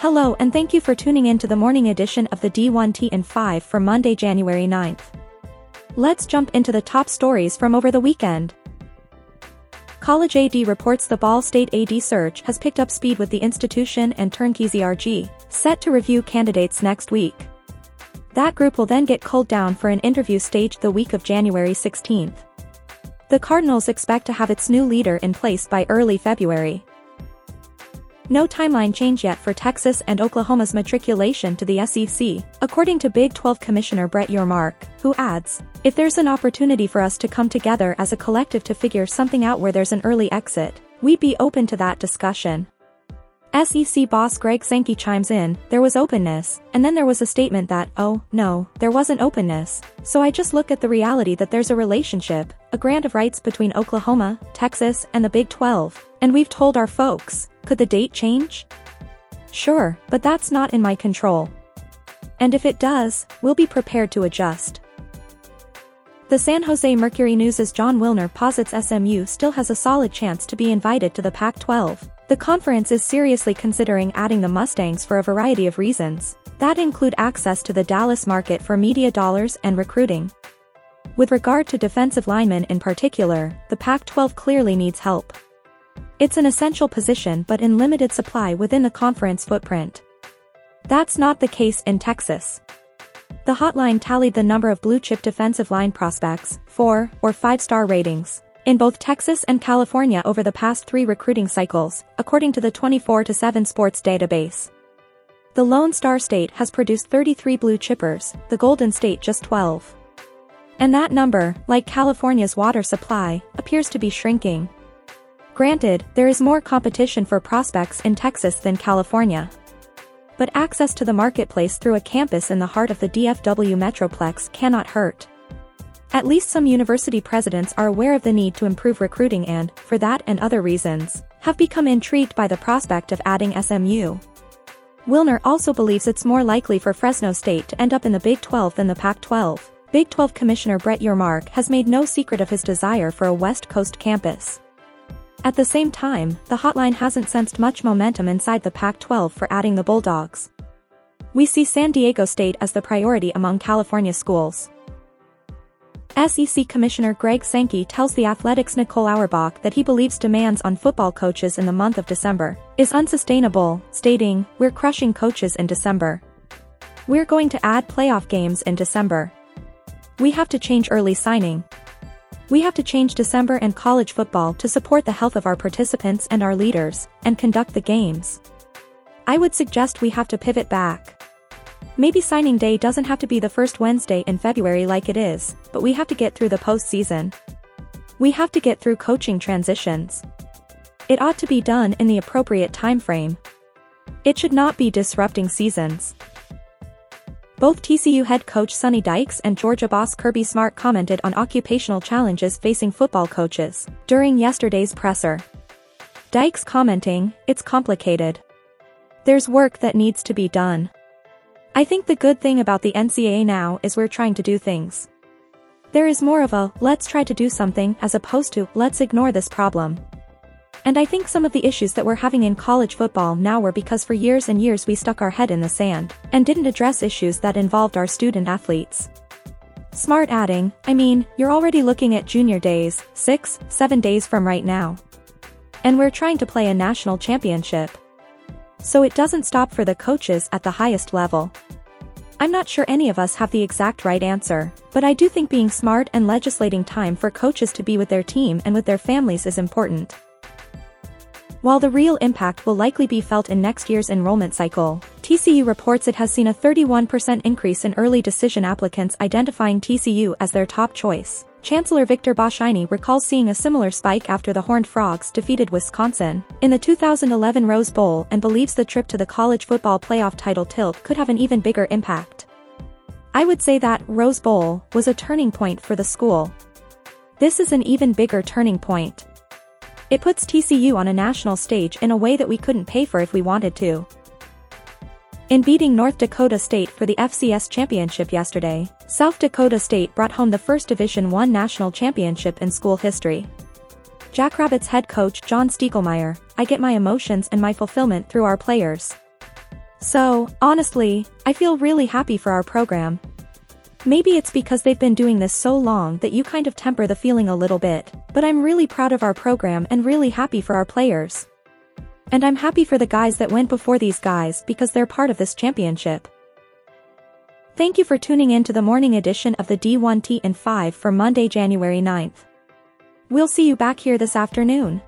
Hello and thank you for tuning in to the morning edition of the D1T in 5 for Monday, January 9th. Let's jump into the top stories from over the weekend. College AD reports the Ball State AD search has picked up speed with the institution and Turnkey ZRG, set to review candidates next week. That group will then get culled down for an interview staged the week of January 16th. The Cardinals expect to have its new leader in place by early February. No timeline change yet for Texas and Oklahoma's matriculation to the SEC, according to Big 12 Commissioner Brett Yormark, who adds, If there's an opportunity for us to come together as a collective to figure something out where there's an early exit, we'd be open to that discussion. SEC boss Greg Sankey chimes in, there was openness, and then there was a statement that, oh, no, there wasn't openness. So I just look at the reality that there's a relationship, a grant of rights between Oklahoma, Texas, and the Big 12, and we've told our folks, could the date change? Sure, but that's not in my control. And if it does, we'll be prepared to adjust. The San Jose Mercury News' Jon Wilner posits SMU still has a solid chance to be invited to the Pac-12. The conference is seriously considering adding the Mustangs for a variety of reasons. That include access to the Dallas market for media dollars and recruiting. With regard to defensive linemen in particular, the Pac-12 clearly needs help. It's an essential position but in limited supply within the conference footprint. That's not the case in Texas. The hotline tallied the number of blue-chip defensive line prospects, 4 or 5-star ratings, in both Texas and California over the past three recruiting cycles, according to the 24-7 Sports database. The Lone Star State has produced 33 blue chippers, the Golden State just 12. And that number, like California's water supply, appears to be shrinking. Granted, there is more competition for prospects in Texas than California but access to the marketplace through a campus in the heart of the DFW Metroplex cannot hurt. At least some university presidents are aware of the need to improve recruiting and, for that and other reasons, have become intrigued by the prospect of adding SMU. Wilner also believes it's more likely for Fresno State to end up in the Big 12 than the Pac-12. Big 12 Commissioner Brett Yormark has made no secret of his desire for a West Coast campus. At the same time, the hotline hasn't sensed much momentum inside the Pac-12 for adding the Bulldogs. We see San Diego State as the priority among California schools. SEC Commissioner Greg Sankey tells the Athletic's Nicole Auerbach that he believes demands on football coaches in the month of December is unsustainable, stating, We're crushing coaches in December. We're going to add playoff games in December. We have to change early signing, we have to change December and college football to support the health of our participants and our leaders, and conduct the games. I would suggest we have to pivot back. Maybe signing day doesn't have to be the first Wednesday in February like it is, but we have to get through the postseason. We have to get through coaching transitions. It ought to be done in the appropriate time frame. It should not be disrupting seasons. Both TCU head coach Sonny Dykes and Georgia boss Kirby Smart commented on occupational challenges facing football coaches during yesterday's presser. Dykes commenting, it's complicated. There's work that needs to be done. I think the good thing about the NCAA now is we're trying to do things. There is more of a, let's try to do something as opposed to, let's ignore this problem. And I think some of the issues that we're having in college football now were because for years and years we stuck our head in the sand and didn't address issues that involved our student athletes. Smart adding, I mean, you're already looking at junior days, six, seven days from right now. And we're trying to play a national championship. So it doesn't stop for the coaches at the highest level. I'm not sure any of us have the exact right answer, but I do think being smart and legislating time for coaches to be with their team and with their families is important. While the real impact will likely be felt in next year's enrollment cycle, TCU reports it has seen a 31% increase in early decision applicants identifying TCU as their top choice. Chancellor Victor Boschini recalls seeing a similar spike after the Horned Frogs defeated Wisconsin in the 2011 Rose Bowl and believes the trip to the college football playoff title tilt could have an even bigger impact. I would say that Rose Bowl was a turning point for the school. This is an even bigger turning point. It puts TCU on a national stage in a way that we couldn't pay for if we wanted to. In beating North Dakota State for the FCS championship yesterday, South Dakota State brought home the first Division I national championship in school history. Jackrabbits head coach John Stiegelmeier, I get my emotions and my fulfillment through our players. So, honestly, I feel really happy for our program. Maybe it's because they've been doing this so long that you kind of temper the feeling a little bit, but I'm really proud of our program and really happy for our players. And I'm happy for the guys that went before these guys because they're part of this championship. Thank you for tuning in to the morning edition of the D1T and 5 for Monday, January 9th. We'll see you back here this afternoon.